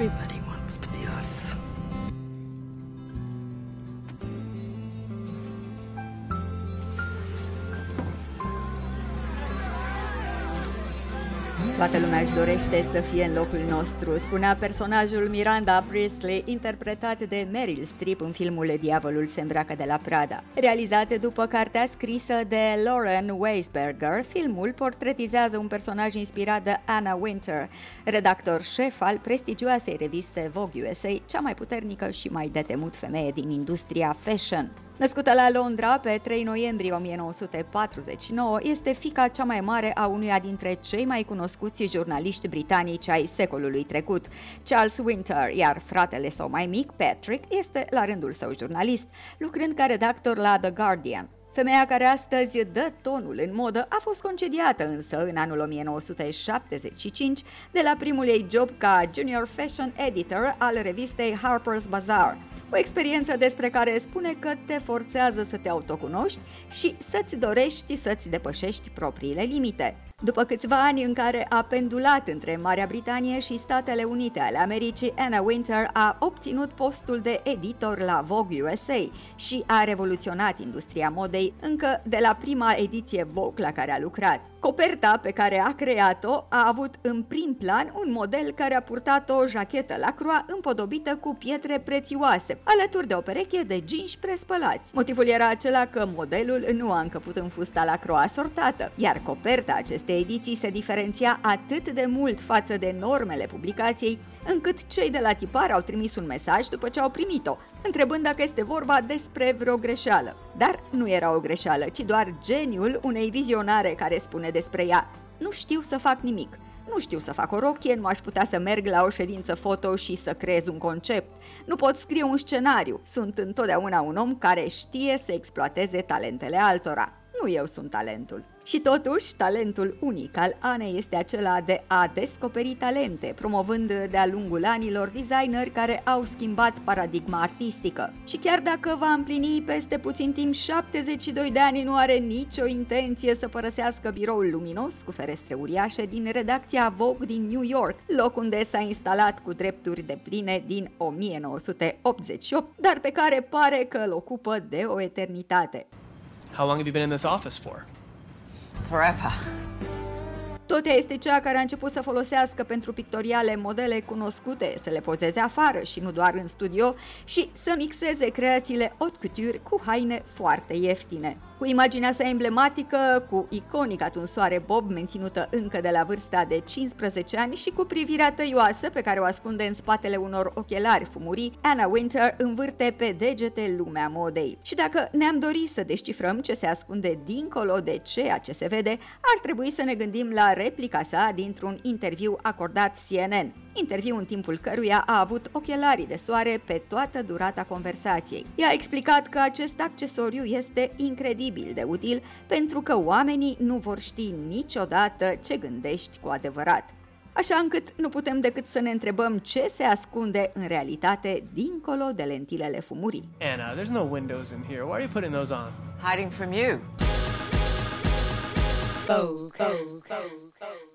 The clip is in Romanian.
Everybody wants to be us. Toată lumea își dorește să fie în locul nostru, spunea personajul Miranda Priestley, interpretat de Meryl Streep în filmul Diavolul se îmbracă de la Prada. Realizat după cartea scrisă de Lauren Weisberger, filmul portretizează un personaj inspirat de Anna Winter, redactor șef al prestigioasei reviste Vogue USA, cea mai puternică și mai detemut femeie din industria fashion. Născută la Londra pe 3 noiembrie 1949, este fica cea mai mare a unuia dintre cei mai cunoscuți jurnaliști britanici ai secolului trecut, Charles Winter, iar fratele său mai mic, Patrick, este la rândul său jurnalist, lucrând ca redactor la The Guardian. Femeia care astăzi dă tonul în modă a fost concediată însă în anul 1975 de la primul ei job ca junior fashion editor al revistei Harper's Bazaar, o experiență despre care spune că te forțează să te autocunoști și să-ți dorești să-ți depășești propriile limite. După câțiva ani în care a pendulat între Marea Britanie și Statele Unite ale Americii, Anna Winter a obținut postul de editor la Vogue USA și a revoluționat industria modei încă de la prima ediție Vogue la care a lucrat. Coperta pe care a creat-o a avut în prim plan un model care a purtat o jachetă la croa împodobită cu pietre prețioase, alături de o pereche de jeans prespălați. Motivul era acela că modelul nu a încăput în fusta la croa sortată, iar coperta acestei ediții se diferenția atât de mult față de normele publicației, încât cei de la tipar au trimis un mesaj după ce au primit-o, întrebând dacă este vorba despre vreo greșeală. Dar nu era o greșeală, ci doar geniul unei vizionare care spune despre ea Nu știu să fac nimic. Nu știu să fac o rochie, nu aș putea să merg la o ședință foto și să creez un concept. Nu pot scrie un scenariu. Sunt întotdeauna un om care știe să exploateze talentele altora. Nu eu sunt talentul. Și totuși, talentul unic al Anei este acela de a descoperi talente, promovând de-a lungul anilor designeri care au schimbat paradigma artistică. Și chiar dacă va împlini peste puțin timp 72 de ani, nu are nicio intenție să părăsească biroul luminos cu ferestre uriașe din redacția Vogue din New York, loc unde s-a instalat cu drepturi de pline din 1988, dar pe care pare că îl ocupă de o eternitate. How long have you been in this office for? Forever. Tot ea este cea care a început să folosească pentru pictoriale modele cunoscute, să le pozeze afară și nu doar în studio și să mixeze creațiile haute couture cu haine foarte ieftine. Cu imaginea sa emblematică, cu iconica tunsoare Bob menținută încă de la vârsta de 15 ani și cu privirea tăioasă pe care o ascunde în spatele unor ochelari fumurii, Anna Winter învârte pe degete lumea modei. Și dacă ne-am dorit să descifrăm ce se ascunde dincolo de ceea ce se vede, ar trebui să ne gândim la replica sa dintr-un interviu acordat CNN, interviu în timpul căruia a avut ochelarii de soare pe toată durata conversației. I-a explicat că acest accesoriu este incredibil de util pentru că oamenii nu vor ști niciodată ce gândești cu adevărat așa încât nu putem decât să ne întrebăm ce se ascunde în realitate dincolo de lentilele fumurii. Anna, there's no windows in here. Why are you putting those on? Hiding from you. Vogue. Vogue. Vogue. Vogue.